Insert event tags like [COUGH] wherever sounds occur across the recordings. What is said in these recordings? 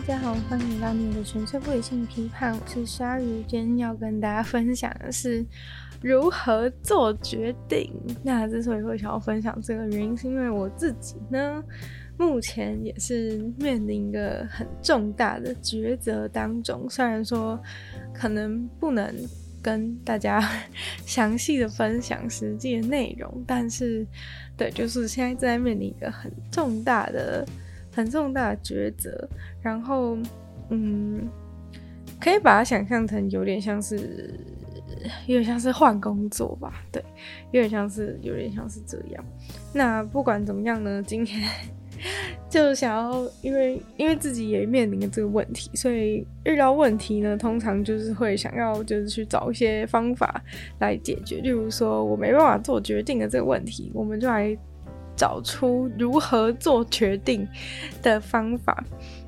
大家好，欢迎来到你的纯粹不理性批判，我是鲨鱼。今天要跟大家分享的是如何做决定。那之所以会想要分享这个原因，是因为我自己呢，目前也是面临一个很重大的抉择当中。虽然说可能不能跟大家 [LAUGHS] 详细的分享实际的内容，但是对，就是现在正在面临一个很重大的。很重大的抉择，然后，嗯，可以把它想象成有点像是，有点像是换工作吧，对，有点像是，有点像是这样。那不管怎么样呢，[LAUGHS] 今天 [LAUGHS] 就想要，因为因为自己也面临了这个问题，所以遇到问题呢，通常就是会想要就是去找一些方法来解决。例如说，我没办法做决定的这个问题，我们就来。找出如何做决定的方法。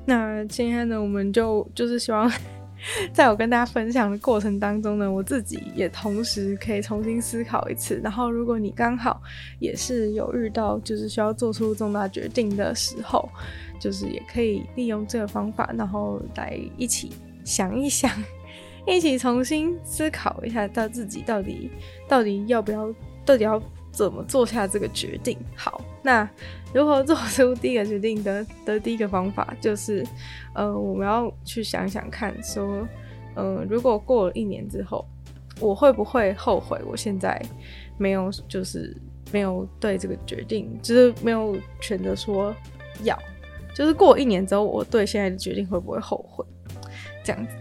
那今天呢，我们就就是希望，[LAUGHS] 在我跟大家分享的过程当中呢，我自己也同时可以重新思考一次。然后，如果你刚好也是有遇到就是需要做出重大决定的时候，就是也可以利用这个方法，然后来一起想一想，一起重新思考一下，到自己到底到底要不要，到底要。怎么做下这个决定？好，那如何做出第一个决定的的第一个方法就是，呃，我们要去想想看，说，呃，如果过了一年之后，我会不会后悔？我现在没有，就是没有对这个决定，就是没有选择说要，就是过一年之后，我对现在的决定会不会后悔？这样子，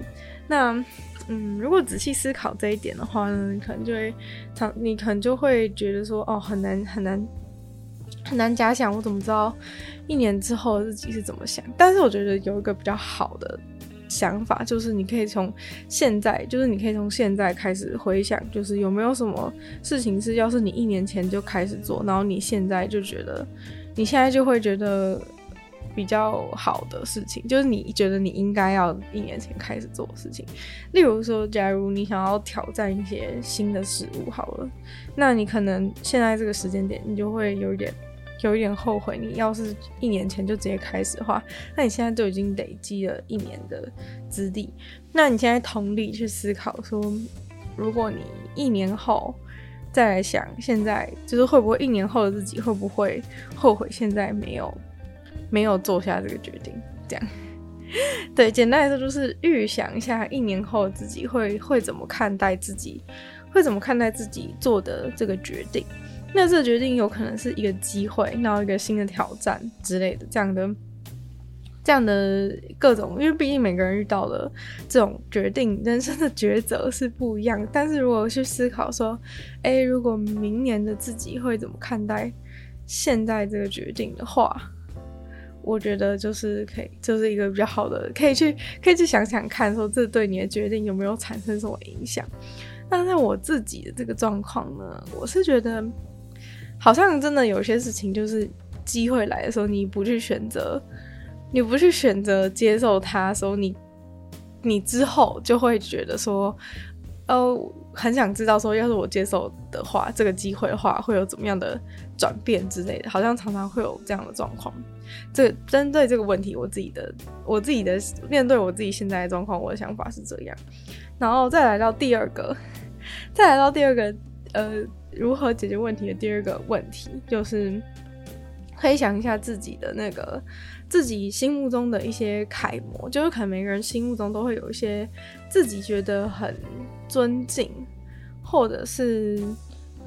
那。嗯，如果仔细思考这一点的话呢，你可能就会常，你可能就会觉得说，哦，很难很难很难假想，我怎么知道一年之后自己是怎么想？但是我觉得有一个比较好的想法，就是你可以从现在，就是你可以从现在开始回想，就是有没有什么事情是，要是你一年前就开始做，然后你现在就觉得，你现在就会觉得。比较好的事情，就是你觉得你应该要一年前开始做的事情。例如说，假如你想要挑战一些新的事物，好了，那你可能现在这个时间点，你就会有一点有一点后悔。你要是一年前就直接开始的话，那你现在就已经累积了一年的资历。那你现在同理去思考说，如果你一年后再来想，现在就是会不会一年后的自己会不会后悔现在没有？没有做下这个决定，这样，[LAUGHS] 对，简单来说就是预想一下一年后自己会会怎么看待自己，会怎么看待自己做的这个决定。那这个决定有可能是一个机会，然后一个新的挑战之类的，这样的，这样的各种，因为毕竟每个人遇到的这种决定，人生的抉择是不一样。但是如果去思考说，诶，如果明年的自己会怎么看待现在这个决定的话。我觉得就是可以，就是一个比较好的，可以去可以去想想看，说这对你的决定有没有产生什么影响。但是我自己的这个状况呢，我是觉得好像真的有些事情，就是机会来的时候，你不去选择，你不去选择接受它的时候，你你之后就会觉得说，哦，很想知道说，要是我接受的话，这个机会的话会有怎么样的转变之类的，好像常常会有这样的状况。这针对这个问题，我自己的我自己的面对我自己现在的状况，我的想法是这样。然后再来到第二个，[LAUGHS] 再来到第二个，呃，如何解决问题的第二个问题，就是可以想一下自己的那个自己心目中的一些楷模，就是可能每个人心目中都会有一些自己觉得很尊敬，或者是。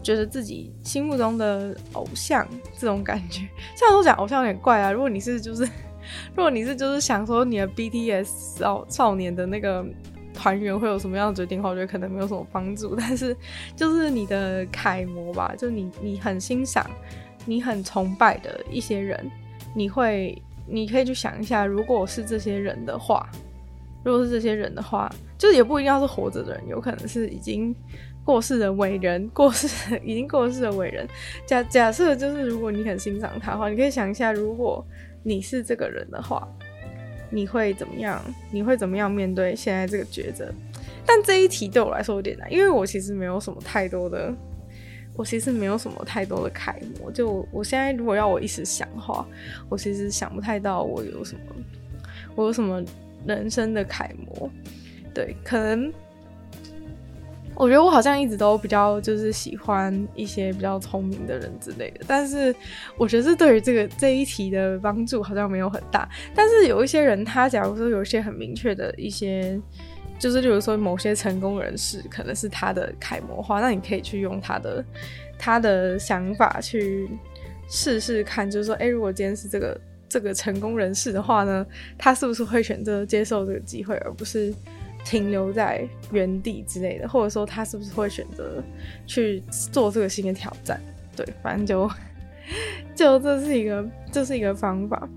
觉得自己心目中的偶像这种感觉，[LAUGHS] 像我说讲偶像有点怪啊。如果你是就是，[LAUGHS] 如果你是就是想说你的 BTS 少少年的那个团员会有什么样的决定的话，我觉得可能没有什么帮助。[LAUGHS] 但是就是你的楷模吧，就你你很欣赏、你很崇拜的一些人，你会你可以去想一下，如果是这些人的话，如果是这些人的话，就是也不一定要是活着的人，有可能是已经。过世的伟人，过世已经过世的伟人，假假设就是，如果你很欣赏他的话，你可以想一下，如果你是这个人的话，你会怎么样？你会怎么样面对现在这个抉择？但这一题对我来说有点难，因为我其实没有什么太多的，我其实没有什么太多的楷模。就我现在如果要我一时想的话，我其实想不太到我有什么，我有什么人生的楷模？对，可能。我觉得我好像一直都比较就是喜欢一些比较聪明的人之类的，但是我觉得这对于这个这一题的帮助好像没有很大。但是有一些人，他假如说有一些很明确的一些，就是比如说某些成功人士可能是他的楷模化，那你可以去用他的他的想法去试试看，就是说，哎，如果今天是这个这个成功人士的话呢，他是不是会选择接受这个机会，而不是？停留在原地之类的，或者说他是不是会选择去做这个新的挑战？对，反正就就这是一个这是一个方法。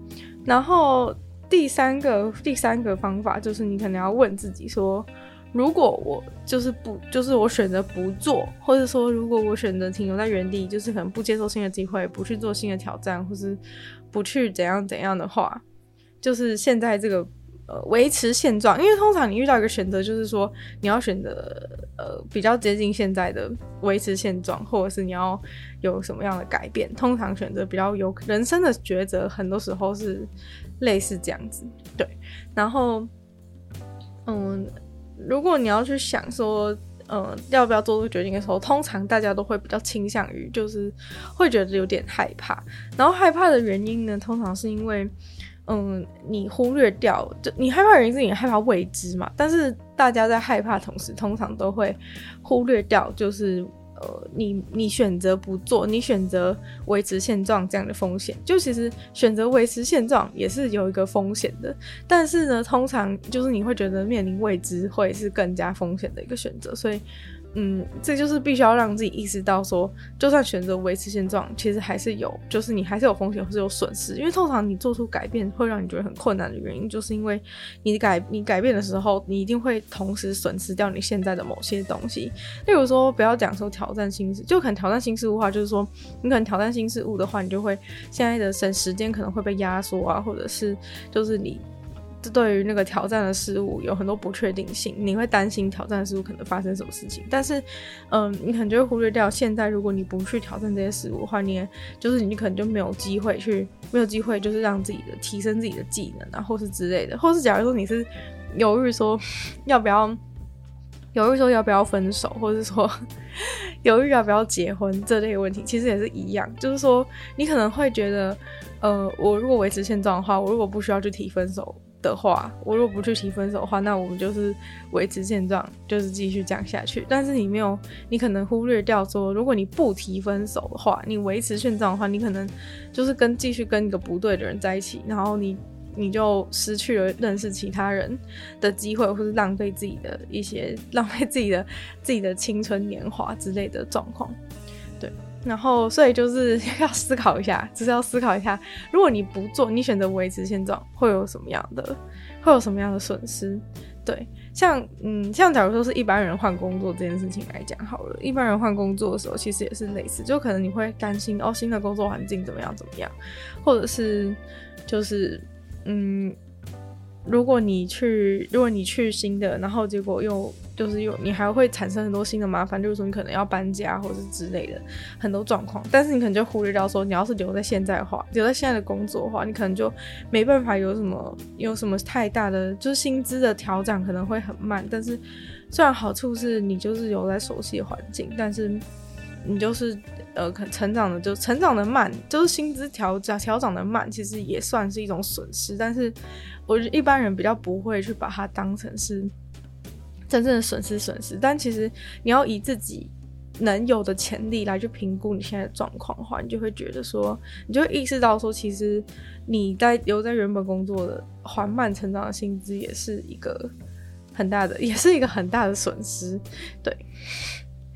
然后第三个第三个方法就是你可能要问自己说：如果我就是不就是我选择不做，或者说如果我选择停留在原地，就是可能不接受新的机会，不去做新的挑战，或是不去怎样怎样的话，就是现在这个。呃，维持现状，因为通常你遇到一个选择，就是说你要选择呃比较接近现在的维持现状，或者是你要有什么样的改变。通常选择比较有人生的抉择，很多时候是类似这样子。对，然后嗯，如果你要去想说，嗯，要不要做出决定的时候，通常大家都会比较倾向于就是会觉得有点害怕，然后害怕的原因呢，通常是因为。嗯，你忽略掉，就你害怕原因是你害怕未知嘛。但是大家在害怕同时，通常都会忽略掉，就是呃，你你选择不做，你选择维持现状这样的风险。就其实选择维持现状也是有一个风险的，但是呢，通常就是你会觉得面临未知会是更加风险的一个选择，所以。嗯，这就是必须要让自己意识到说，就算选择维持现状，其实还是有，就是你还是有风险或是有损失。因为通常你做出改变会让你觉得很困难的原因，就是因为你改你改变的时候，你一定会同时损失掉你现在的某些东西。例如说，不要讲说挑战新事，就可能挑战新事物的话，就是说你可能挑战新事物的话，你就会现在的省时间可能会被压缩啊，或者是就是你。这对于那个挑战的事物有很多不确定性，你会担心挑战的事物可能发生什么事情。但是，嗯，你可能就会忽略掉现在，如果你不去挑战这些事物的话，你就是你可能就没有机会去，没有机会就是让自己的提升自己的技能啊，或是之类的。或是假如说你是犹豫说要不要，犹豫说要不要分手，或是说犹豫要不要结婚这类问题，其实也是一样，就是说你可能会觉得，呃，我如果维持现状的话，我如果不需要去提分手。的话，我如果不去提分手的话，那我们就是维持现状，就是继续这样下去。但是你没有，你可能忽略掉说，如果你不提分手的话，你维持现状的话，你可能就是跟继续跟一个不对的人在一起，然后你你就失去了认识其他人的机会，或是浪费自己的一些浪费自己的 [LAUGHS] 自己的青春年华之类的状况，对。然后，所以就是 [LAUGHS] 要思考一下，只是要思考一下，如果你不做，你选择维持现状，会有什么样的，会有什么样的损失？对，像嗯，像假如说是一般人换工作这件事情来讲好了，一般人换工作的时候，其实也是类似，就可能你会担心哦，新的工作环境怎么样怎么样，或者是就是嗯。如果你去，如果你去新的，然后结果又就是又你还会产生很多新的麻烦，就是说你可能要搬家或者是之类的很多状况。但是你可能就忽略掉说，你要是留在现在的话，留在现在的工作的话，你可能就没办法有什么有什么太大的，就是薪资的调整可能会很慢。但是虽然好处是你就是留在熟悉的环境，但是你就是呃可成长的就成长的慢，就是薪资调涨调涨的慢，其实也算是一种损失，但是。我觉得一般人比较不会去把它当成是真正的损失损失，但其实你要以自己能有的潜力来去评估你现在的状况的话，你就会觉得说，你就会意识到说，其实你在留在原本工作的缓慢成长的薪资也是一个很大的，也是一个很大的损失。对，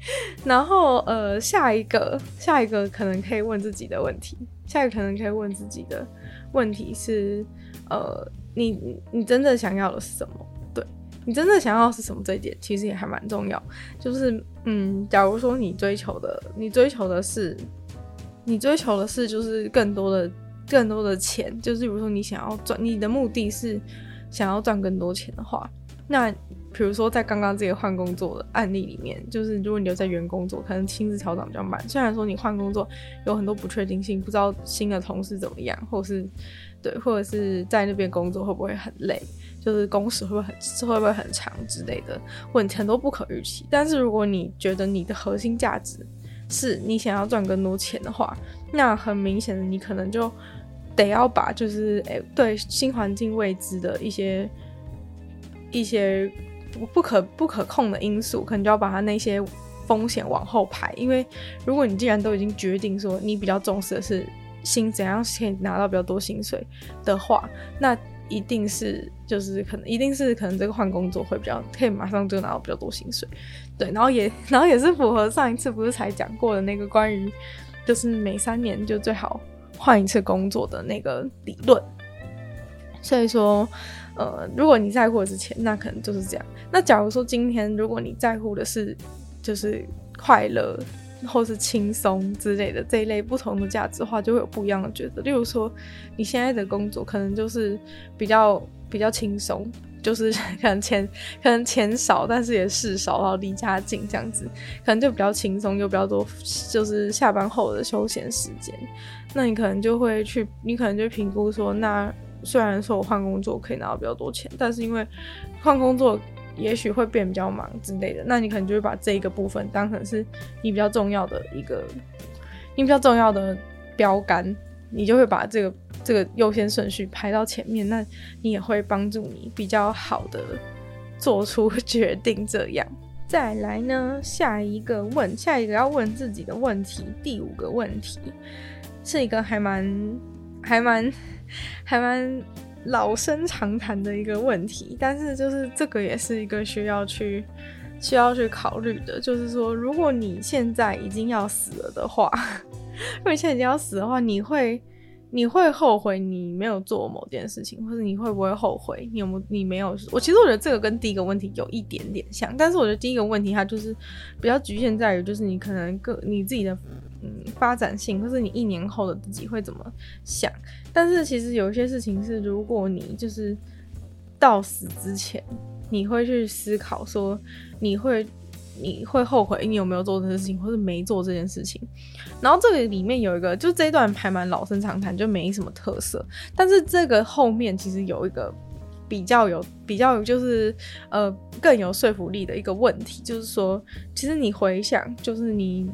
[LAUGHS] 然后呃，下一个下一个可能可以问自己的问题，下一个可能可以问自己的问题是呃。你你真正想要的是什么？对，你真正想要是什么？这一点其实也还蛮重要。就是嗯，假如说你追求的，你追求的是，你追求的是就是更多的更多的钱，就是比如说你想要赚，你的目的是想要赚更多钱的话，那比如说在刚刚这个换工作的案例里面，就是如果你留在原工作，可能薪资调整比较慢。虽然说你换工作有很多不确定性，不知道新的同事怎么样，或是对，或者是在那边工作会不会很累，就是工时会不会很会不会很长之类的，或者很多不可预期。但是如果你觉得你的核心价值是你想要赚更多钱的话，那很明显的你可能就得要把就是诶、对新环境未知的一些一些。不可不可控的因素，可能就要把它那些风险往后排。因为如果你既然都已经决定说你比较重视的是薪怎样可以拿到比较多薪水的话，那一定是就是可能一定是可能这个换工作会比较可以马上就拿到比较多薪水。对，然后也然后也是符合上一次不是才讲过的那个关于就是每三年就最好换一次工作的那个理论。所以说。呃，如果你在乎的是钱，那可能就是这样。那假如说今天，如果你在乎的是就是快乐或是轻松之类的这一类不同的价值的话，就会有不一样的抉择。例如说，你现在的工作可能就是比较比较轻松，就是 [LAUGHS] 可能钱可能钱少，但是也事少，然后离家近这样子，可能就比较轻松，又比较多就是下班后的休闲时间。那你可能就会去，你可能就评估说那。虽然说我换工作可以拿到比较多钱，但是因为换工作也许会变比较忙之类的，那你可能就会把这一个部分当成是你比较重要的一个，你比较重要的标杆，你就会把这个这个优先顺序排到前面，那你也会帮助你比较好的做出 [LAUGHS] 决定。这样，再来呢，下一个问，下一个要问自己的问题，第五个问题是一个还蛮还蛮。还蛮老生常谈的一个问题，但是就是这个也是一个需要去需要去考虑的，就是说，如果你现在已经要死了的话，[LAUGHS] 如果你现在已经要死的话，你会你会后悔你没有做某件事情，或者你会不会后悔你有没有你没有？我其实我觉得这个跟第一个问题有一点点像，但是我觉得第一个问题它就是比较局限在于，就是你可能个你自己的。嗯，发展性，或是你一年后的自己会怎么想？但是其实有一些事情是，如果你就是到死之前，你会去思考说，你会你会后悔你有没有做这件事情，或是没做这件事情。然后这个里面有一个，就这一段还蛮老生常谈，就没什么特色。但是这个后面其实有一个比较有比较就是呃更有说服力的一个问题，就是说，其实你回想，就是你。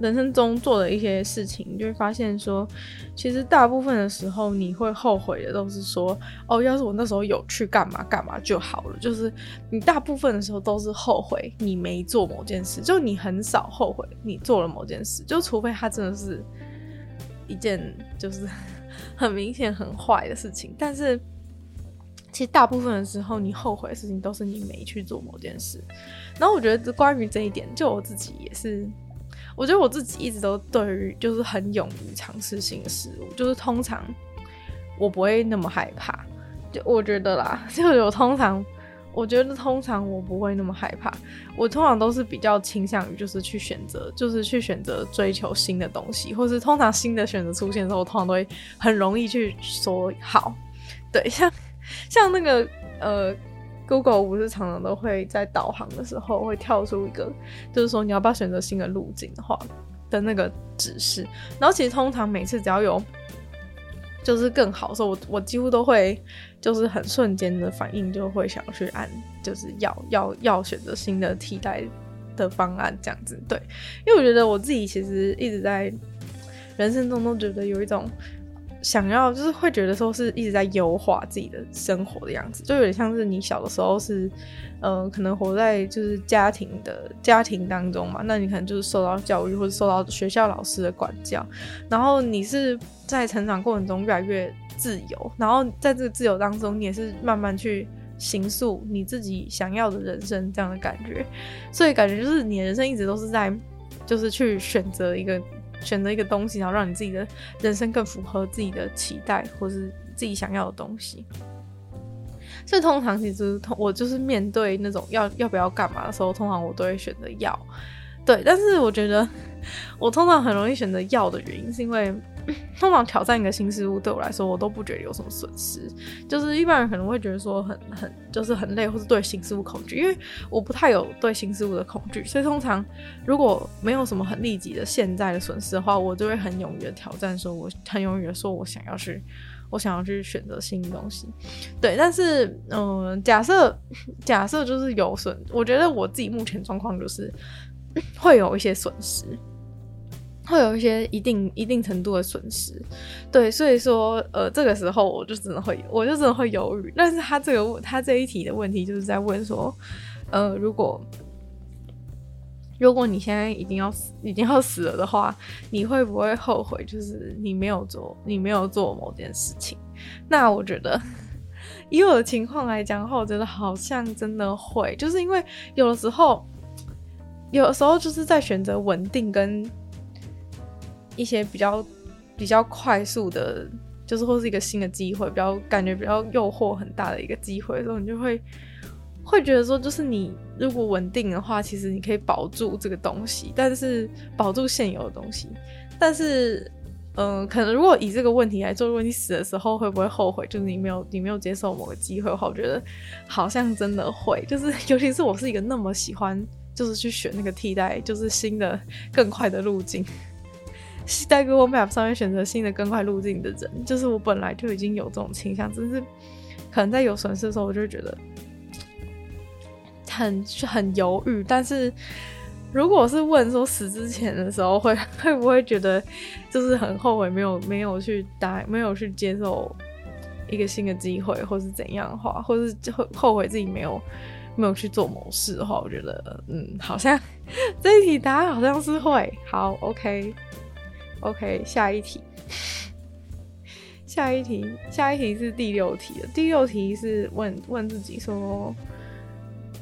人生中做的一些事情，就会发现说，其实大部分的时候，你会后悔的都是说，哦，要是我那时候有去干嘛干嘛就好了。就是你大部分的时候都是后悔你没做某件事，就你很少后悔你做了某件事，就除非它真的是一件就是很明显很坏的事情。但是其实大部分的时候，你后悔的事情都是你没去做某件事。然后我觉得关于这一点，就我自己也是。我觉得我自己一直都对于就是很勇于尝试新事物，就是通常我不会那么害怕。就我觉得啦，[LAUGHS] 就我通常我觉得通常我不会那么害怕。我通常都是比较倾向于就是去选择，就是去选择追求新的东西，或是通常新的选择出现的时候，我通常都会很容易去说好。对，像像那个呃。Google 不是常常都会在导航的时候会跳出一个，就是说你要不要选择新的路径的话的那个指示。然后其实通常每次只要有就是更好的时候，我我几乎都会就是很瞬间的反应就会想去按，就是要要要选择新的替代的方案这样子。对，因为我觉得我自己其实一直在人生中都觉得有一种。想要就是会觉得说是一直在优化自己的生活的样子，就有点像是你小的时候是，呃，可能活在就是家庭的家庭当中嘛，那你可能就是受到教育或者受到学校老师的管教，然后你是在成长过程中越来越自由，然后在这个自由当中，你也是慢慢去形塑你自己想要的人生这样的感觉，所以感觉就是你的人生一直都是在就是去选择一个。选择一个东西，然后让你自己的人生更符合自己的期待，或是自己想要的东西。所以通常其实我就是面对那种要要不要干嘛的时候，通常我都会选择要。对，但是我觉得我通常很容易选择要的原因，是因为 [LAUGHS] 通常挑战一个新事物对我来说，我都不觉得有什么损失。就是一般人可能会觉得说很很就是很累，或是对新事物恐惧。因为我不太有对新事物的恐惧，所以通常如果没有什么很立即的现在的损失的话，我就会很勇于的挑战，说我很勇于的说我想要去，我想要去选择新的东西。对，但是嗯、假设假设就是有损，我觉得我自己目前状况就是 [COUGHS] 会有一些损失。会有一些一定一定程度的损失，对，所以说，呃，这个时候我就真的会，我就真的会犹豫。但是他这个他这一题的问题就是在问说，呃，如果如果你现在已经要死，已经要死了的话，你会不会后悔？就是你没有做，你没有做某件事情？那我觉得，[LAUGHS] 以我的情况来讲的话，我觉得好像真的会，就是因为有的时候，有的时候就是在选择稳定跟。一些比较比较快速的，就是或是一个新的机会，比较感觉比较诱惑很大的一个机会的时候，你就会会觉得说，就是你如果稳定的话，其实你可以保住这个东西，但是保住现有的东西。但是，嗯、可能如果以这个问题来做，如果你死的时候会不会后悔？就是你没有你没有接受某个机会的话，我觉得好像真的会。就是尤其是我是一个那么喜欢，就是去选那个替代，就是新的更快的路径。在 Google Map 上面选择新的更快路径的人，就是我本来就已经有这种倾向，只是可能在有损失的时候，我就会觉得很很犹豫。但是如果是问说死之前的时候会 [LAUGHS] 会不会觉得就是很后悔没有没有去答没有去接受一个新的机会，或是怎样的话，或是后后悔自己没有没有去做某事的话，我觉得嗯，好像 [LAUGHS] 这一题答案好像是会好 OK。OK，下一题，[LAUGHS] 下一题，下一题是第六题的。第六题是问问自己说，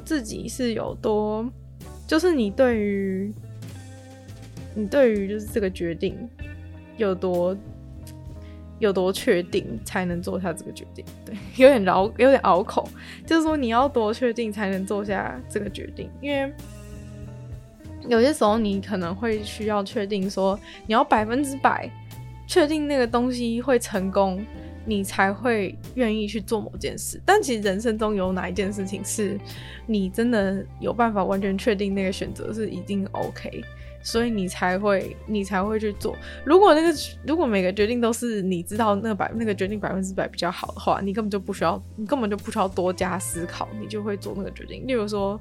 自己是有多，就是你对于，你对于就是这个决定有多有多确定才能做下这个决定？对，[LAUGHS] 有点绕，有点拗口，就是说你要多确定才能做下这个决定，因为。有些时候，你可能会需要确定说，你要百分之百确定那个东西会成功，你才会愿意去做某件事。但其实人生中有哪一件事情是你真的有办法完全确定那个选择是一定 OK，所以你才会你才会去做。如果那个如果每个决定都是你知道那个百那个决定百分之百比较好的话，你根本就不需要你根本就不需要多加思考，你就会做那个决定。例如说。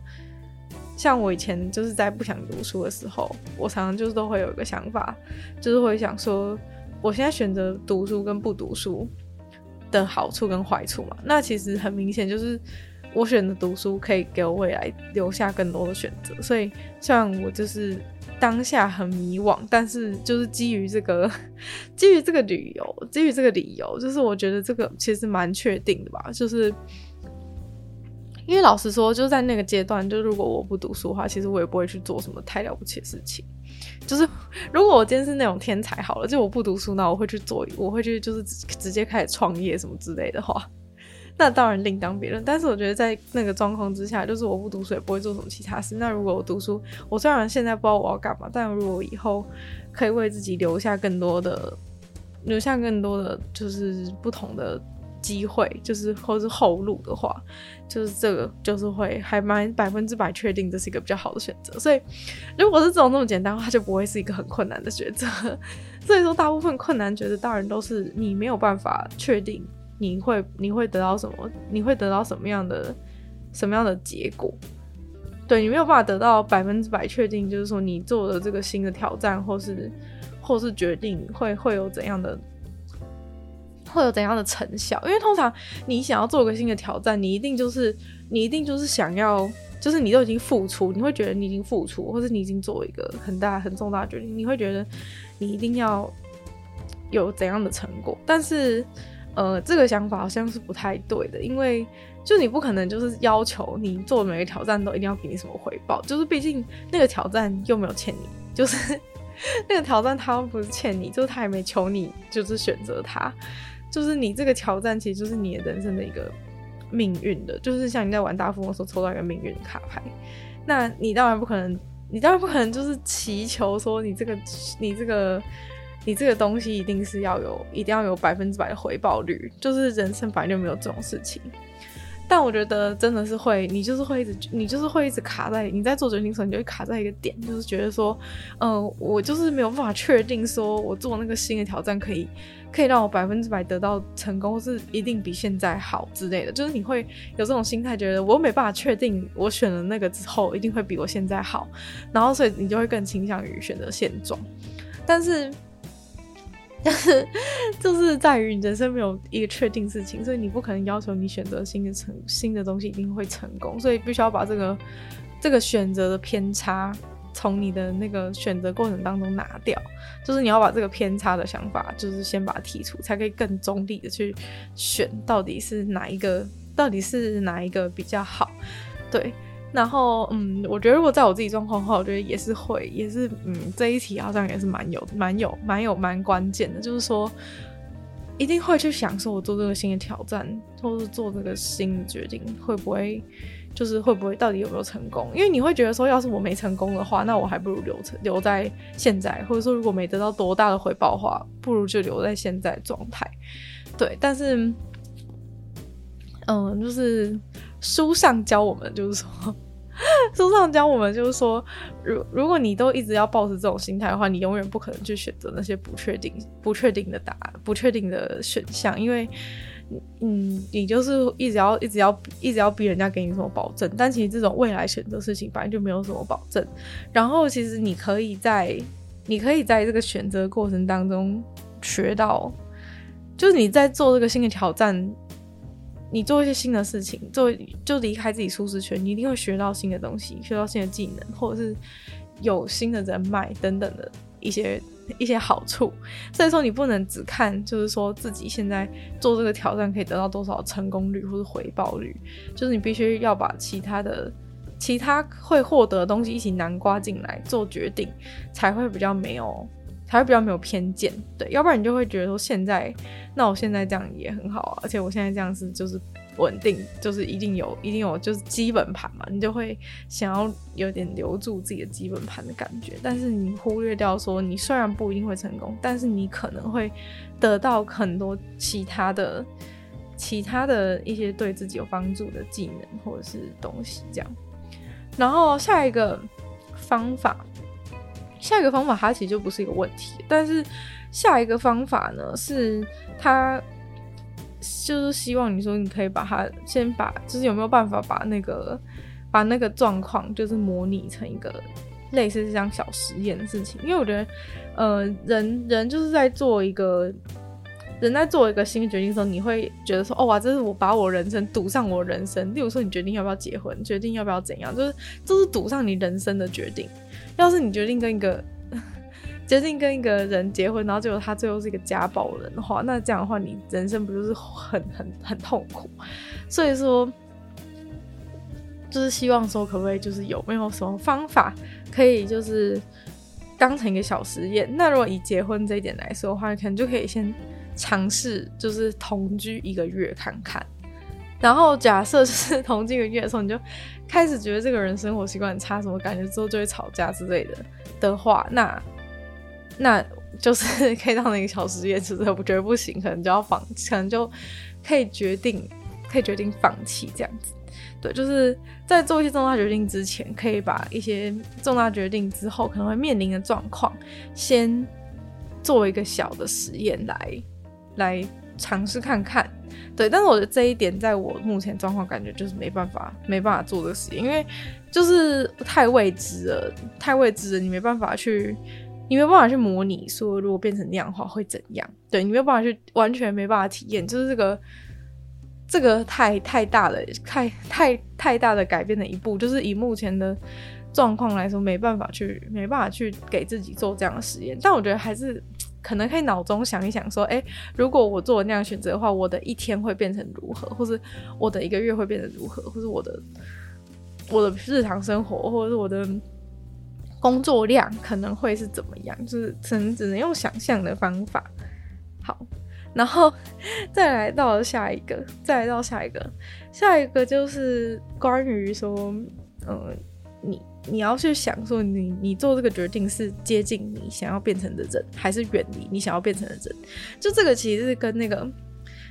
像我以前就是在不想读书的时候，我常常就是都会有一个想法，就是会想说，我现在选择读书跟不读书的好处跟坏处嘛。那其实很明显就是，我选择读书可以给我未来留下更多的选择。所以，虽然我就是当下很迷惘，但是就是基于这个，基于这个理由，基于这个理由，就是我觉得这个其实蛮确定的吧，就是。因为老实说，就在那个阶段，就如果我不读书的话，其实我也不会去做什么太了不起的事情。就是如果我今天是那种天才好了，就我不读书，那我会去做，我会去就是直接开始创业什么之类的话，那当然另当别论。但是我觉得在那个状况之下，就是我不读书也不会做什么其他事。那如果我读书，我虽然现在不知道我要干嘛，但如果以后可以为自己留下更多的，留下更多的就是不同的。机会就是或是后路的话，就是这个就是会还蛮百分之百确定这是一个比较好的选择。所以如果是这种那么简单的话，就不会是一个很困难的选择。[LAUGHS] 所以说，大部分困难觉得当然都是你没有办法确定你会你会得到什么，你会得到什么样的什么样的结果。对，你没有办法得到百分之百确定，就是说你做的这个新的挑战或是或是决定会会有怎样的。会有怎样的成效？因为通常你想要做个新的挑战，你一定就是你一定就是想要，就是你都已经付出，你会觉得你已经付出，或者你已经做一个很大很重大的决定，你会觉得你一定要有怎样的成果。但是，呃，这个想法好像是不太对的，因为就你不可能就是要求你做每个挑战都一定要给你什么回报，就是毕竟那个挑战又没有欠你，就是 [LAUGHS] 那个挑战他不是欠你，就是他也没求你，就是选择他。就是你这个挑战，其实就是你人生的一个命运的，就是像你在玩大富翁的时候抽到一个命运卡牌，那你当然不可能，你当然不可能就是祈求说你这个你这个你这个东西一定是要有，一定要有百分之百的回报率，就是人生本来就没有这种事情。但我觉得真的是会，你就是会一直，你就是会一直卡在你在做决定的时候，你就会卡在一个点，就是觉得说，嗯、我就是没有办法确定说我做那个新的挑战可以可以让我百分之百得到成功，是一定比现在好之类的。就是你会有这种心态，觉得我没办法确定我选了那个之后一定会比我现在好，然后所以你就会更倾向于选择现状。但是。但是，就是在于你人生没有一个确定事情，所以你不可能要求你选择新的成新的东西一定会成功，所以必须要把这个这个选择的偏差从你的那个选择过程当中拿掉，就是你要把这个偏差的想法，就是先把它剔除，才可以更中立的去选到底是哪一个，到底是哪一个比较好，对。然后，嗯，我觉得如果在我自己状况的话，我觉得也是会，也是，嗯，这一题好像也是蛮有、蛮有、蛮有、蛮关键的，就是说，一定会去想说，我做这个新的挑战，或是做这个新的决定，会不会，就是会不会到底有没有成功？因为你会觉得说，要是我没成功的话，那我还不如留留在现在，或者说如果没得到多大的回报的话，不如就留在现在状态。对，但是，嗯，就是。书上教我们，就是说，[LAUGHS] 书上教我们就是说，如如果你都一直要抱持这种心态的话，你永远不可能去选择那些不确定、不确定的答案、不确定的选项，因为，嗯，你就是一直要、一直要、一直要逼人家给你什么保证，但其实这种未来选择事情本来就没有什么保证。然后，其实你可以在你可以在这个选择过程当中学到，就是你在做这个新的挑战。你做一些新的事情，做就离开自己舒适圈，你一定会学到新的东西，学到新的技能，或者是有新的人脉等等的一些 [LAUGHS] 一些好处。所以说，你不能只看，就是说自己现在做这个挑战可以得到多少成功率或者回报率，就是你必须要把其他的其他会获得的东西一起南瓜进来做决定，才会比较没有。才会比较没有偏见，对，要不然你就会觉得说现在，那我现在这样也很好啊，而且我现在这样是就是稳定，就是一定有一定有就是基本盘嘛，你就会想要有点留住自己的基本盘的感觉，但是你忽略掉说你虽然不一定会成功，但是你可能会得到很多其他的其他的一些对自己有帮助的技能或者是东西这样，然后下一个方法。下一个方法，它其实就不是一个问题，但是下一个方法呢，是它就是希望你说你可以把它先把，就是有没有办法把那个把那个状况，就是模拟成一个类似这样小实验的事情，因为我觉得，呃，人人就是在做一个人在做一个新的决定的时候，你会觉得说，哦哇，这是我把我人生赌上我人生，例如说你决定要不要结婚，决定要不要怎样，就是这是赌上你人生的决定。要是你决定跟一个决定跟一个人结婚，然后结果他最后是一个家暴人的话，那这样的话，你人生不就是很 [LAUGHS] 很很痛苦？所以说，就是希望说，可不可以就是有没有什么方法可以就是当成一个小实验？那如果以结婚这一点来说的话，可能就可以先尝试就是同居一个月看看。然后假设就是同居一个月的时候，你就开始觉得这个人生活习惯很差，什么感觉之后就会吵架之类的的话，那那就是 [LAUGHS] 可以当成一个小实验，其实我觉得不行，可能就要放，可能就可以决定，可以决定放弃这样子。对，就是在做一些重大决定之前，可以把一些重大决定之后可能会面临的状况，先做一个小的实验来来尝试看看。对，但是我觉得这一点在我目前状况感觉就是没办法，没办法做这个实验，因为就是太未知了，太未知了，你没办法去，你没办法去模拟说如果变成那样的话会怎样。对，你没有办法去，完全没办法体验，就是这个这个太太大的，太太太大的改变的一步，就是以目前的状况来说，没办法去，没办法去给自己做这样的实验。但我觉得还是。可能可以脑中想一想，说，诶，如果我做那样选择的话，我的一天会变成如何，或是我的一个月会变成如何，或是我的我的日常生活，或者是我的工作量可能会是怎么样？就是只能只能用想象的方法。好，然后 [LAUGHS] 再来到下一个，再来到下一个，下一个就是关于说，嗯，你你要去想说你，你做这个决定是接近你想要变成的人，还是远离你想要变成的人？就这个其实是跟那个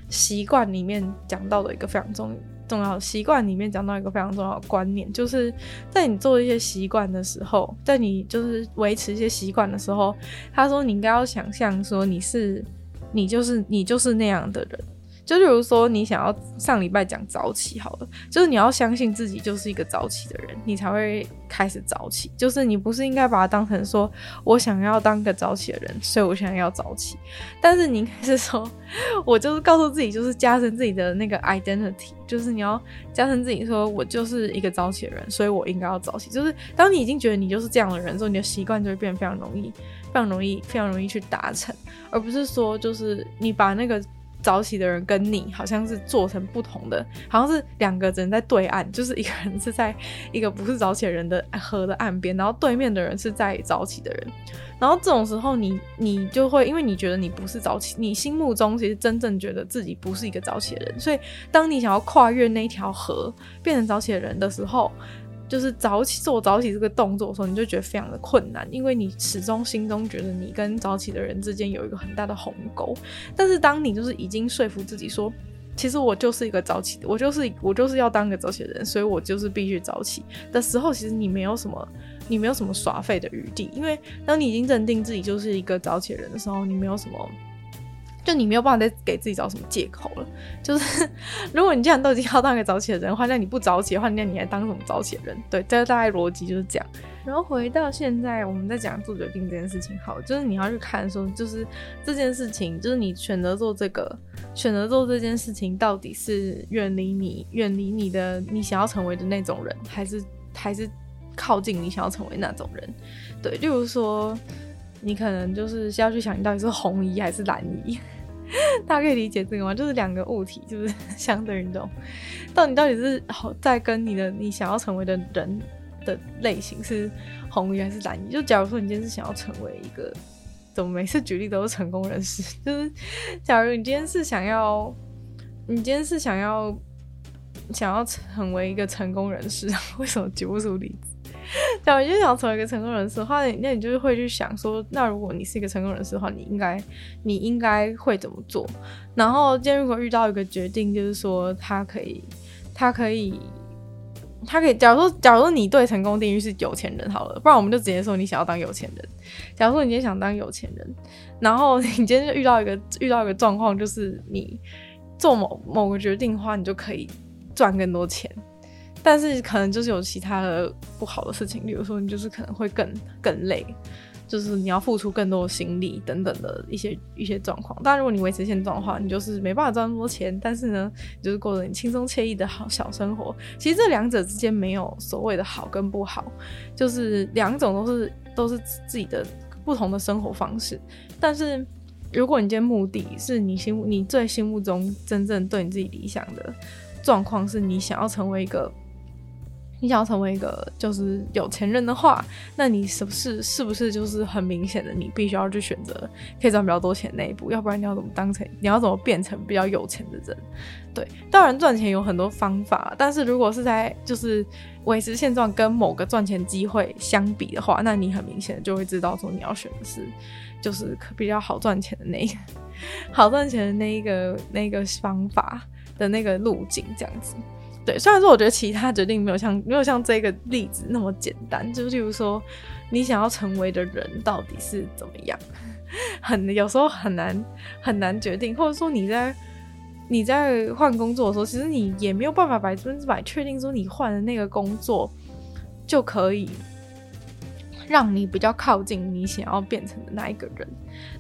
习惯里面讲到的一个非常重重要习惯里面讲到一个非常重要的观念，就是在你做一些习惯的时候，在你就是维持一些习惯的时候，他说你应该要想象说你是你就是你就是那样的人。就比如说，你想要上礼拜讲早起好了，就是你要相信自己就是一个早起的人，你才会开始早起。就是你不是应该把它当成说我想要当个早起的人，所以我现在要早起。但是你应该是说，我就是告诉自己，就是加深自己的那个 identity，就是你要加深自己说我就是一个早起的人，所以我应该要早起。就是当你已经觉得你就是这样的人之后，你的习惯就会变得非常容易、非常容易、非常容易去达成，而不是说就是你把那个。早起的人跟你好像是做成不同的，好像是两个人在对岸，就是一个人是在一个不是早起的人的河的岸边，然后对面的人是在早起的人，然后这种时候你你就会因为你觉得你不是早起，你心目中其实真正觉得自己不是一个早起的人，所以当你想要跨越那条河变成早起的人的时候。就是早起做早起这个动作的时候，你就觉得非常的困难，因为你始终心中觉得你跟早起的人之间有一个很大的鸿沟。但是当你就是已经说服自己说，其实我就是一个早起的，我就是我就是要当个早起的人，所以我就是必须早起的时候，其实你没有什么，你没有什么耍废的余地，因为当你已经认定自己就是一个早起的人的时候，你没有什么。就你没有办法再给自己找什么借口了。就是 [LAUGHS] 如果你既然都已经要当一个早起的人的话，那你不早起的话，那你还当什么早起的人？对，这个大概逻辑就是这样。然后回到现在，我们在讲做决定这件事情，好，就是你要去看说，就是这件事情，就是你选择做这个，选择做这件事情，到底是远离你，远离你的你想要成为的那种人，还是还是靠近你想要成为那种人？对，例如说。你可能就是需要去想，你到底是红移还是蓝移？[LAUGHS] 大家可以理解这个吗？就是两个物体，就是相对运动，到你到底是好在跟你的你想要成为的人的类型是红移还是蓝移？就假如说你今天是想要成为一个，怎么每次举例都是成功人士？[LAUGHS] 就是假如你今天是想要，你今天是想要想要成为一个成功人士，[LAUGHS] 为什么举不出例子？[LAUGHS] 假如就想成为一个成功人士的话，那你就是会去想说，那如果你是一个成功人士的话，你应该你应该会怎么做？然后今天如果遇到一个决定，就是说他可以，他可以，他可以。假如说，假如说你对成功定义是有钱人好了，不然我们就直接说你想要当有钱人。假如说你今天想当有钱人，然后你今天就遇到一个遇到一个状况，就是你做某某个决定的话，你就可以赚更多钱。但是可能就是有其他的不好的事情，比如说你就是可能会更更累，就是你要付出更多的心力等等的一些一些状况。当然，如果你维持现状的话，你就是没办法赚那么多钱，但是呢，你就是过着你轻松惬意的好小生活。其实这两者之间没有所谓的好跟不好，就是两种都是都是自己的不同的生活方式。但是如果你今天目的是你心目你最心目中真正对你自己理想的状况，是你想要成为一个。你想要成为一个就是有钱人的话，那你是不是是不是就是很明显的，你必须要去选择可以赚比较多钱那一步，要不然你要怎么当成，你要怎么变成比较有钱的人？对，当然赚钱有很多方法，但是如果是在就是维持现状跟某个赚钱机会相比的话，那你很明显就会知道说你要选的是就是比较好赚钱的那一个 [LAUGHS] 好赚钱的那一个那个方法的那个路径这样子。对，虽然说我觉得其他决定没有像没有像这个例子那么简单，就例如说你想要成为的人到底是怎么样，很有时候很难很难决定，或者说你在你在换工作的时候，其实你也没有办法百分之百确定说你换的那个工作就可以。让你比较靠近你想要变成的那一个人，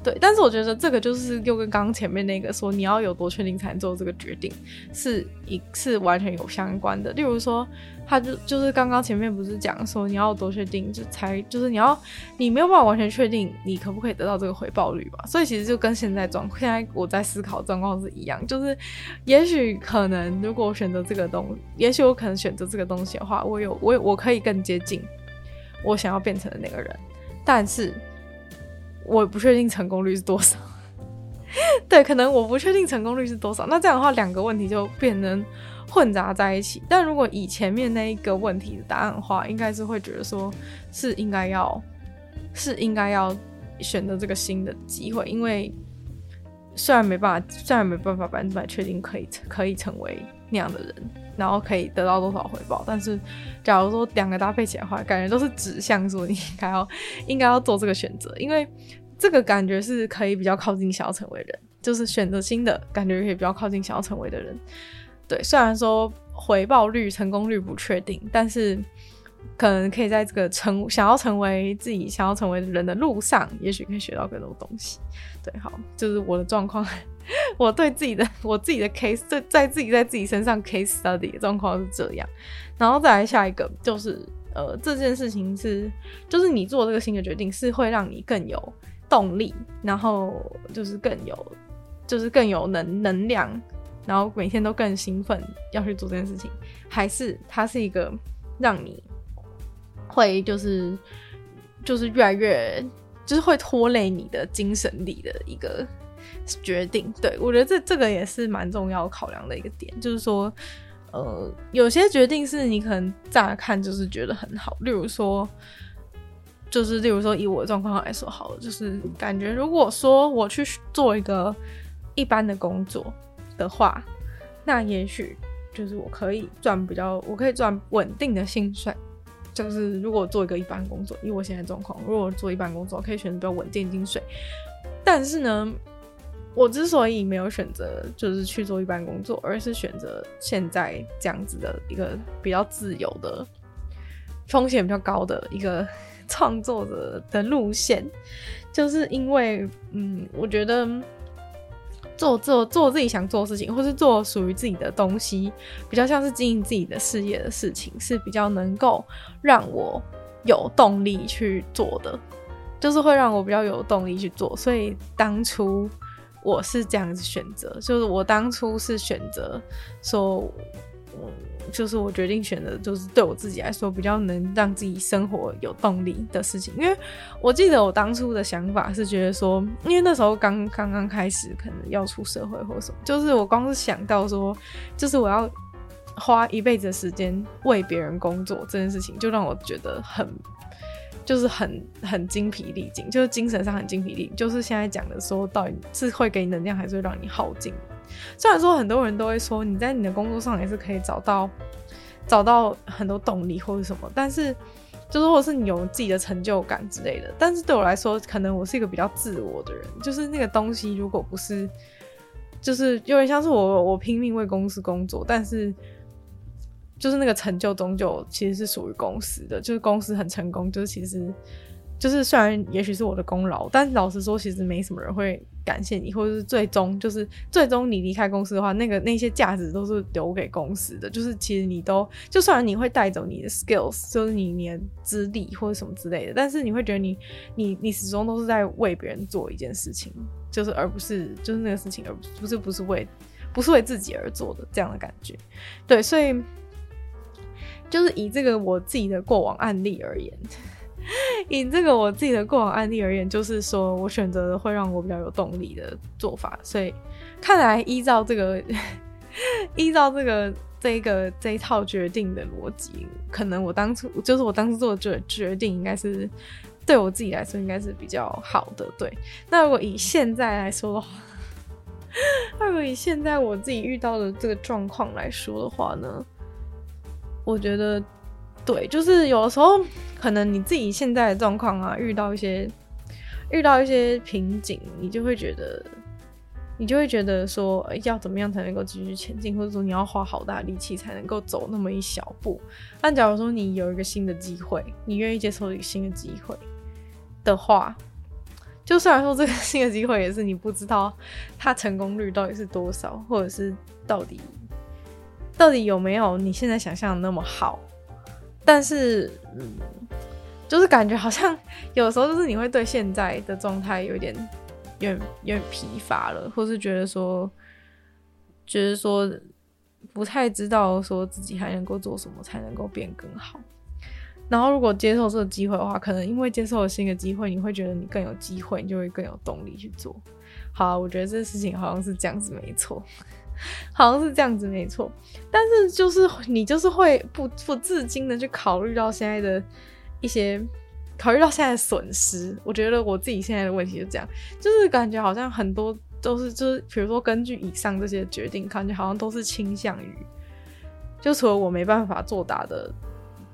对。但是我觉得这个就是又跟刚刚前面那个说你要有多确定才能做这个决定，是一是完全有相关的。例如说，他就就是刚刚前面不是讲说你要多确定就才就是你要你没有办法完全确定你可不可以得到这个回报率吧？所以其实就跟现在状现在我在思考状况是一样，就是也许可能如果我选择这个东，也许我可能选择这个东西的话，我有我有我可以更接近。我想要变成的那个人，但是我不确定成功率是多少。[LAUGHS] 对，可能我不确定成功率是多少。那这样的话，两个问题就变成混杂在一起。但如果以前面那一个问题的答案的话，应该是会觉得说是应该要是应该要选择这个新的机会，因为虽然没办法，虽然没办法百分之百确定可以可以成为那样的人，然后可以得到多少回报，但是假如说两个搭配起来的话，感觉都是指向说你应该要应该要做这个选择，因为。这个感觉是可以比较靠近想要成为人，就是选择新的感觉可以比较靠近想要成为的人。对，虽然说回报率、成功率不确定，但是可能可以在这个成想要成为自己想要成为人的路上，也许可以学到更多东西。对，好，就是我的状况，[LAUGHS] 我对自己的我自己的 case 在在自己在自己身上 case study 的状况是这样，然后再来下一个就是呃这件事情是就是你做这个新的决定是会让你更有。动力，然后就是更有，就是更有能能量，然后每天都更兴奋要去做这件事情，还是它是一个让你会就是就是越来越就是会拖累你的精神力的一个决定。对，我觉得这这个也是蛮重要考量的一个点，就是说，呃，有些决定是你可能乍看就是觉得很好，例如说。就是，例如说，以我的状况来说，好了，就是感觉，如果说我去做一个一般的工作的话，那也许就是我可以赚比较，我可以赚稳定的薪水。就是如果做一个一般工作，以我现在状况，如果做一般工作，可以选择比较稳定的薪水。但是呢，我之所以没有选择就是去做一般工作，而是选择现在这样子的一个比较自由的、风险比较高的一个。创作者的路线，就是因为，嗯，我觉得做做做自己想做的事情，或是做属于自己的东西，比较像是经营自己的事业的事情，是比较能够让我有动力去做的，就是会让我比较有动力去做。所以当初我是这样子选择，就是我当初是选择说，就是我决定选择，就是对我自己来说比较能让自己生活有动力的事情。因为我记得我当初的想法是觉得说，因为那时候刚刚刚开始，可能要出社会或什么，就是我光是想到说，就是我要花一辈子的时间为别人工作这件事情，就让我觉得很，就是很很精疲力尽，就是精神上很精疲力。就是现在讲的说，到底是会给你能量，还是会让你耗尽？虽然说很多人都会说你在你的工作上也是可以找到找到很多动力或者什么，但是就是或者是你有自己的成就感之类的。但是对我来说，可能我是一个比较自我的人，就是那个东西如果不是，就是有点像是我我拼命为公司工作，但是就是那个成就终究其实是属于公司的，就是公司很成功，就是其实。就是虽然也许是我的功劳，但老实说，其实没什么人会感谢你，或者是最终就是最终你离开公司的话，那个那些价值都是留给公司的。就是其实你都，就算你会带走你的 skills，就是你你的资历或者什么之类的，但是你会觉得你你你始终都是在为别人做一件事情，就是而不是就是那个事情，而不是不是为不是为自己而做的这样的感觉。对，所以就是以这个我自己的过往案例而言。[LAUGHS] 以这个我自己的过往案例而言，就是说我选择的会让我比较有动力的做法，所以看来依照这个依照这个这一个这一套决定的逻辑，可能我当初就是我当初做的决决定，应该是对我自己来说应该是比较好的。对，那如果以现在来说的话，[LAUGHS] 那如果以现在我自己遇到的这个状况来说的话呢，我觉得。对，就是有的时候可能你自己现在的状况啊，遇到一些遇到一些瓶颈，你就会觉得，你就会觉得说，欸，要怎么样才能够继续前进，或者说你要花好大力气才能够走那么一小步。但假如说你有一个新的机会，你愿意接受一个新的机会的话，就虽然说这个新的机会也是你不知道它成功率到底是多少，或者是到底到底有没有你现在想象的那么好。但是，嗯，就是感觉好像有时候就是你会对现在的状态有点、有点、有点疲乏了，或是觉得说，觉得说不太知道说自己还能够做什么才能够变更好。然后如果接受这个机会的话，可能因为接受了新的机会，你会觉得你更有机会，你就会更有动力去做。好，我觉得这事情好像是这样子没错，[LAUGHS] 好像是这样子没错。但是就是你就是会不不自禁的去考虑到现在的一些，考虑到现在的损失。我觉得我自己现在的问题是这样，就是感觉好像很多都是就是比如说根据以上这些决定，感觉好像都是倾向于，就除了我没办法作答的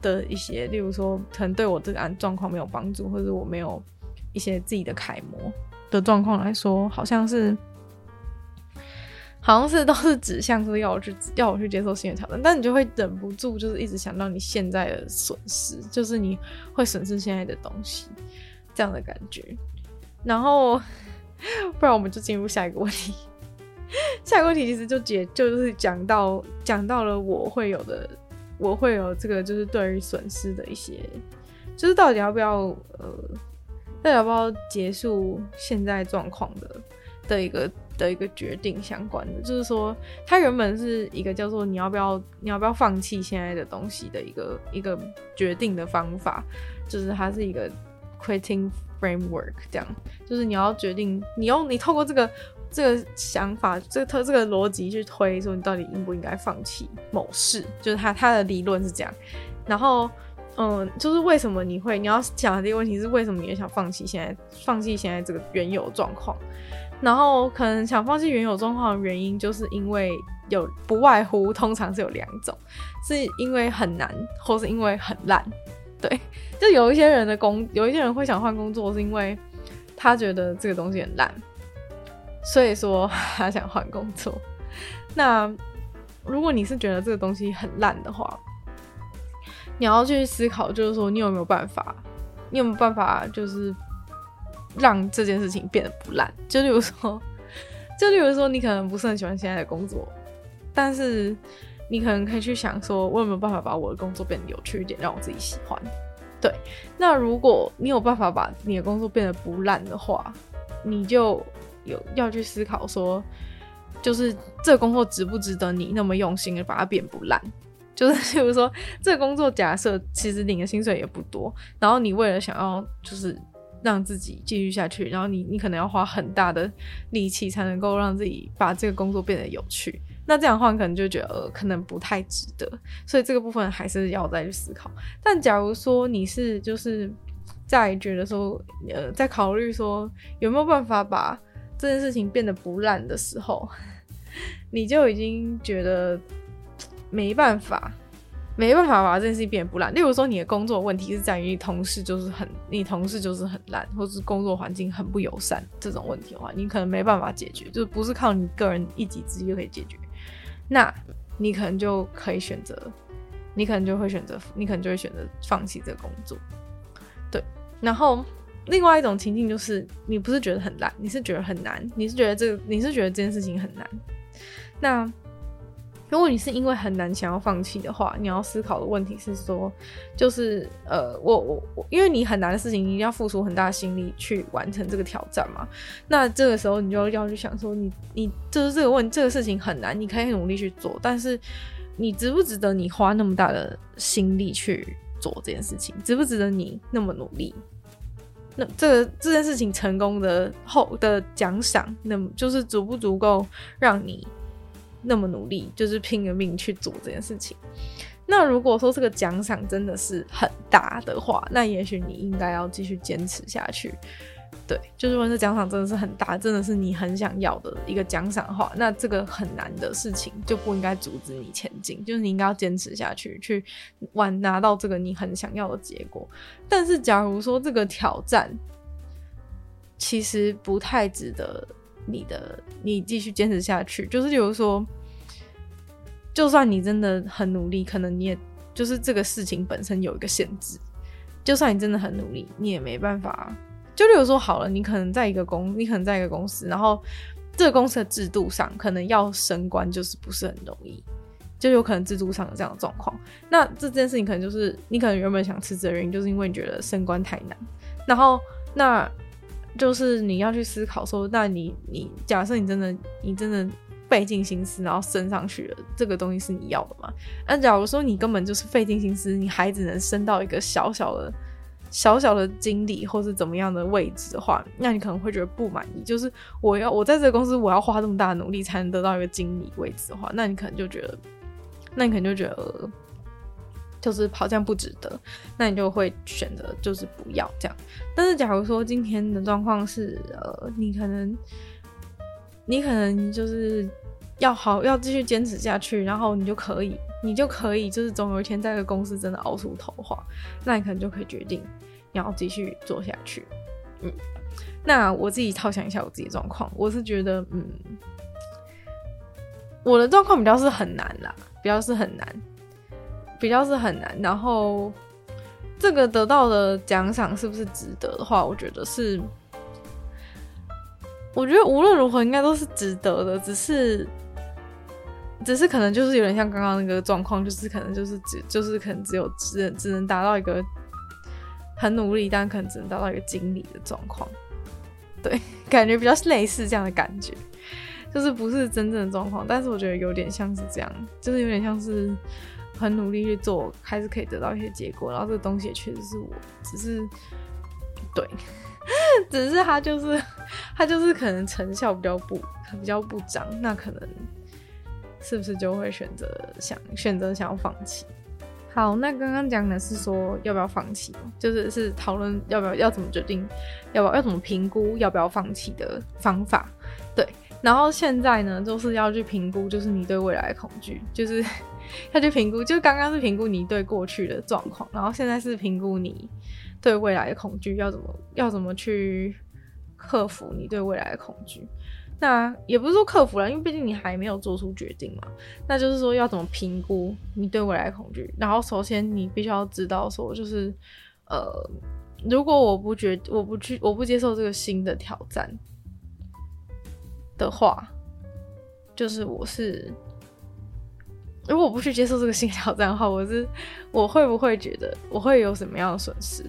的一些，例如说可能对我这个状况没有帮助，或者我没有一些自己的楷模的状况来说，好像是，好像是都是指向说要我去要我去接受新的挑战，但你就会忍不住就是一直想到你现在的损失，就是你会损失现在的东西这样的感觉。然后，[LAUGHS] 不然我们就进入下一个问题。下一个问题其实就解就是讲到讲到了我会有的，我会有这个就是对于损失的一些，就是到底要不要呃。到底要不要结束现在状况的的一个的一个决定相关的，就是说，它原本是一个叫做你要不要你要不要放弃现在的东西的一个一个决定的方法，就是它是一个 quitting framework，这样，就是你要决定你用你透过这个这个想法，这个这个逻辑去推说你到底应不应该放弃某事，就是它它的理论是这样，然后。嗯，就是为什么你会你要想的这个问题是为什么你也想放弃现在放弃现在这个原有状况？然后可能想放弃原有状况的原因，就是因为有不外乎通常是有两种，是因为很难，或是因为很烂。对，就有一些人的工，有一些人会想换工作，是因为他觉得这个东西很烂，所以说他想换工作。那如果你是觉得这个东西很烂的话，你要去思考，就是说你有没有办法，你有没有办法，就是让这件事情变得不烂。就例如说，就例如说，你可能不是很喜欢现在的工作，但是你可能可以去想说，我有没有办法把我的工作变得有趣一点，让我自己喜欢。对，那如果你有办法把你的工作变得不烂的话，你就有要去思考说，就是这工作值不值得你那么用心的把它变不烂。就是，[LAUGHS] 比如说，这个工作假设其实领的薪水也不多，然后你为了想要就是让自己继续下去，然后你你可能要花很大的力气才能够让自己把这个工作变得有趣，那这样的话可能就觉得，呃，可能不太值得，所以这个部分还是要再去思考。但假如说你是就是在觉得说，呃，在考虑说有没有办法把这件事情变得不烂的时候，[LAUGHS] 你就已经觉得。没办法，没办法把这件事情变得不烂。例如说，你的工作问题是在于你同事就是很，你同事就是很烂，或是工作环境很不友善这种问题的话，你可能没办法解决，就是不是靠你个人一己之力就可以解决。那你可能就可以选择，你可能就会选择，你可能就会选择放弃这个工作。对，然后另外一种情境就是，你不是觉得很烂，你是觉得很难，你是觉得这个，你是觉得这件事情很难。那如果你是因为很难想要放弃的话，你要思考的问题是说，就是呃，我我我，因为你很难的事情，你一定要付出很大心力去完成这个挑战嘛。那这个时候你就要去想说你，你你就是这个问这个事情很难，你可以努力去做，但是你值不值得你花那么大的心力去做这件事情？值不值得你那么努力？那这个这件事情成功的后的奖赏，那么就是足不足够让你？那么努力，就是拼了命去做这件事情。那如果说这个奖赏真的是很大的话，那也许你应该要继续坚持下去。对，就是如果这奖赏真的是很大，真的是你很想要的一个奖赏的话，那这个很难的事情就不应该阻止你前进，就是你应该要坚持下去，去完拿到这个你很想要的结果。但是，假如说这个挑战其实不太值得。你的你继续坚持下去，就是比如说，就算你真的很努力，可能你也就是这个事情本身有一个限制。就算你真的很努力，你也没办法。就例如说好了，你可能在一个公，你可能在一个公司，然后这个公司的制度上可能要升官就是不是很容易，就有可能制度上有这样的状况。那这件事情可能就是你可能原本想辞职的原因，就是因为你觉得升官太难。然后那。就是你要去思考说，那你你假设你真的你真的费尽心思，然后升上去了，这个东西是你要的吗？那假如说你根本就是费尽心思，你还只能升到一个小小的小小的经理或是怎么样的位置的话，那你可能会觉得不满意。就是我要我在这个公司，我要花这么大的努力才能得到一个经理位置的话，那你可能就觉得，那你可能就觉得，就是好像不值得。那你就会选择就是不要这样。但是假如说今天的状况是，呃，你可能，你可能就是要好要继续坚持下去，然后你就可以。你就可以，就是总有一天在这个公司真的熬出头的话，那你可能就可以决定你要继续做下去。嗯，那我自己套想一下我自己状况，我是觉得，嗯，我的状况比较是很难啦，比较是很难，比较是很难。然后这个得到的奖赏是不是值得的话，我觉得是，我觉得无论如何应该都是值得的，只是。只是可能就是有点像刚刚那个状况，就是可能就是只就是可能只有只能只能达到一个很努力，但可能只能达到一个经理的状况。对，感觉比较类似这样的感觉，就是不是真正的状况，但是我觉得有点像是这样，就是有点像是很努力去做，还是可以得到一些结果。然后这个东西也确实是我，只是对，[LAUGHS] 只是他就是他就是可能成效比较不比较不彰，那可能。是不是就会选择想选择想要放弃？好，那刚刚讲的是说要不要放弃，就是是讨论要不要要怎么决定，要不要要怎么评估要不要放弃的方法。对，然后现在呢，就是要去评估，就是你对未来的恐惧，就是 [LAUGHS] 要去评估，就刚刚是评估你对过去的状况，然后现在是评估你对未来的恐惧，要怎么要怎么去克服你对未来的恐惧。那也不是说克服了，因为毕竟你还没有做出决定嘛。那就是说要怎么评估你对未来的恐惧？然后首先你必须要知道说，就是呃，如果我不决，我不去，我不接受这个新的挑战的话，就是我是，如果我不去接受这个新的挑战的话，我是我会不会觉得我会有什么样的损失？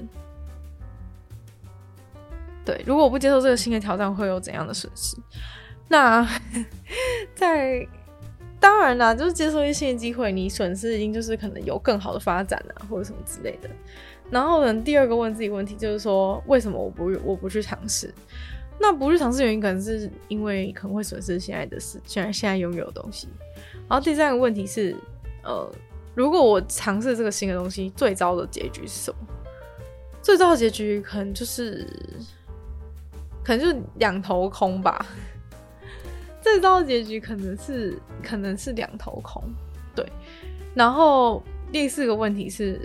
对，如果我不接受这个新的挑战，会有怎样的损失？那 [LAUGHS] 在当然啦，就是接受一些新的机会，你损失一定就是可能有更好的发展啊，或者什么之类的。然后呢，第二个问自己问题就是说，为什么我不我不去尝试？那不去尝试原因可能是因为可能会损失现在的事，现在现在拥有的东西。然后第三个问题是，呃，如果我尝试这个新的东西，最糟的结局是什么？最糟的结局可能就是。可能就两头空吧，[LAUGHS] 最糟的结局可能是可能是两头空，对。然后第四个问题是，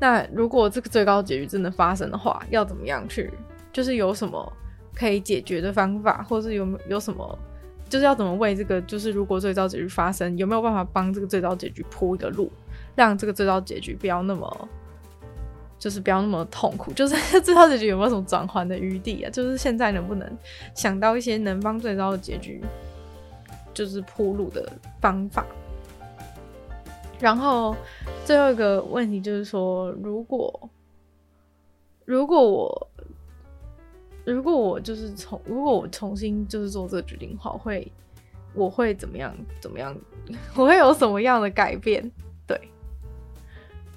那如果这个最高结局真的发生的话，要怎么样去？就是有什么可以解决的方法，或是有有什么，就是要怎么为这个，就是如果最糟结局发生，有没有办法帮这个最糟结局铺一个路，让这个最糟结局不要那么。就是不要那么痛苦，[LAUGHS] 就是最糟结局有没有什么转圜的余地啊？就是现在能不能想到一些能帮最糟的结局就是铺路的方法？然后最后一个问题就是说，如果如果我如果我就是重如果我重新就是做这个决定的话，我会我会怎么样？怎么样？[LAUGHS] 我会有什么样的改变？对，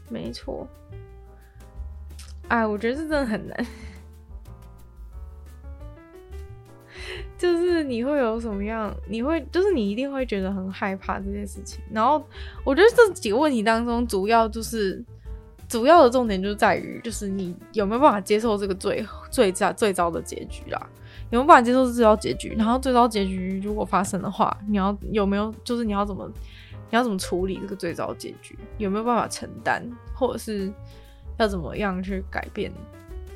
没错。哎，我觉得这真的很难，[LAUGHS] 就是你会有什么样？你会就是你一定会觉得很害怕这件事情。然后我觉得这几个问题当中，主要就是主要的重点就是在于，就是你有没有办法接受这个最最糟最糟的结局啦？有没有办法接受这最糟结局？然后最糟结局如果发生的话，你要有没有就是你要怎么你要怎么处理这个最糟结局？有没有办法承担，或者是？要怎么样去改变？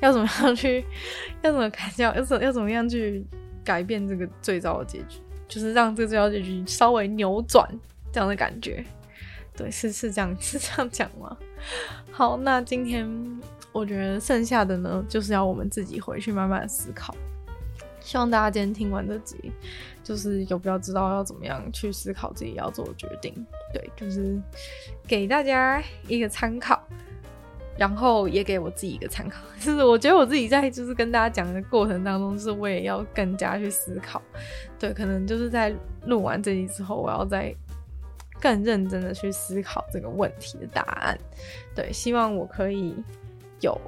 要怎么样去？要怎么改掉？要怎要怎么样去改变这个最糟的结局？就是让这个最糟结局稍微扭转这样的感觉。对，是是这样 [LAUGHS] 是这样讲吗？好，那今天我觉得剩下的呢，就是要我们自己回去慢慢思考。希望大家今天听完这集，就是有比较知道要怎么样去思考自己要做的决定。对，就是给大家一个参考。然后也给我自己一个参考，[LAUGHS] 就是我觉得我自己在就是跟大家讲的过程当中，是我也要更加去思考，对，可能就是在录完这集之后，我要再更认真的去思考这个问题的答案，对，希望我可以有，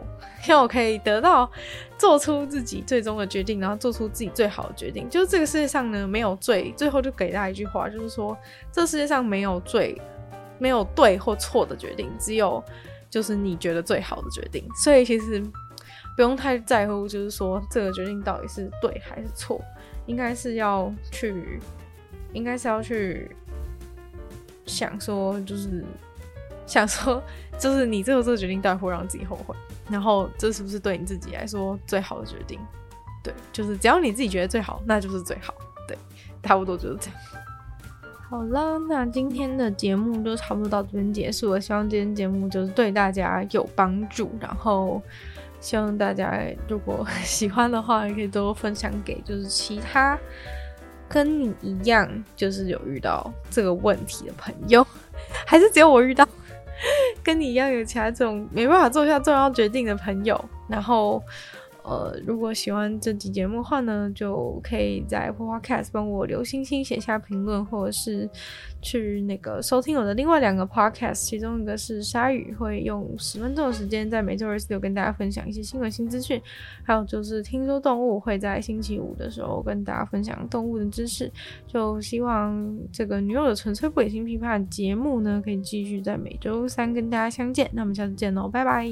希望我可以得到做出自己最终的决定，然后做出自己最好的决定。就是这个世界上呢，没有最，最后就给大家一句话，就是说，这世界上没有最，没有对或错的决定，只有就是你觉得最好的决定。所以其实不用太在乎，就是说这个决定到底是对还是错，应该是要去，应该是要去想说，就是。[LAUGHS] 想说，就是你最后这个决定，到底会让自己后悔？然后这是不是对你自己来说最好的决定？对，就是只要你自己觉得最好，那就是最好。对，差不多就是这样。好了，那今天的节目就差不多到这边结束了。希望今天节目就是对大家有帮助，然后希望大家如果 [LAUGHS] 喜欢的话，也可以多多分享给就是其他跟你一样就是有遇到这个问题的朋友，还是只有我遇到？跟你一样有其他这种没办法做下重要决定的朋友，然后，呃，如果喜欢这集节目的话呢，就可以在 Podcast 帮我留星星、写下评论，或者是去那个收听我的另外两个 Podcast，其中一个是鲨鱼，会用十分钟的时间在每周二、四、六跟大家分享一些新闻、新资讯，还有就是听说动物会在星期五的时候跟大家分享动物的知识。就希望这个女友的纯粹不理性批判节目呢，可以继续在每周三跟大家相见。那我们下次见喽，拜拜。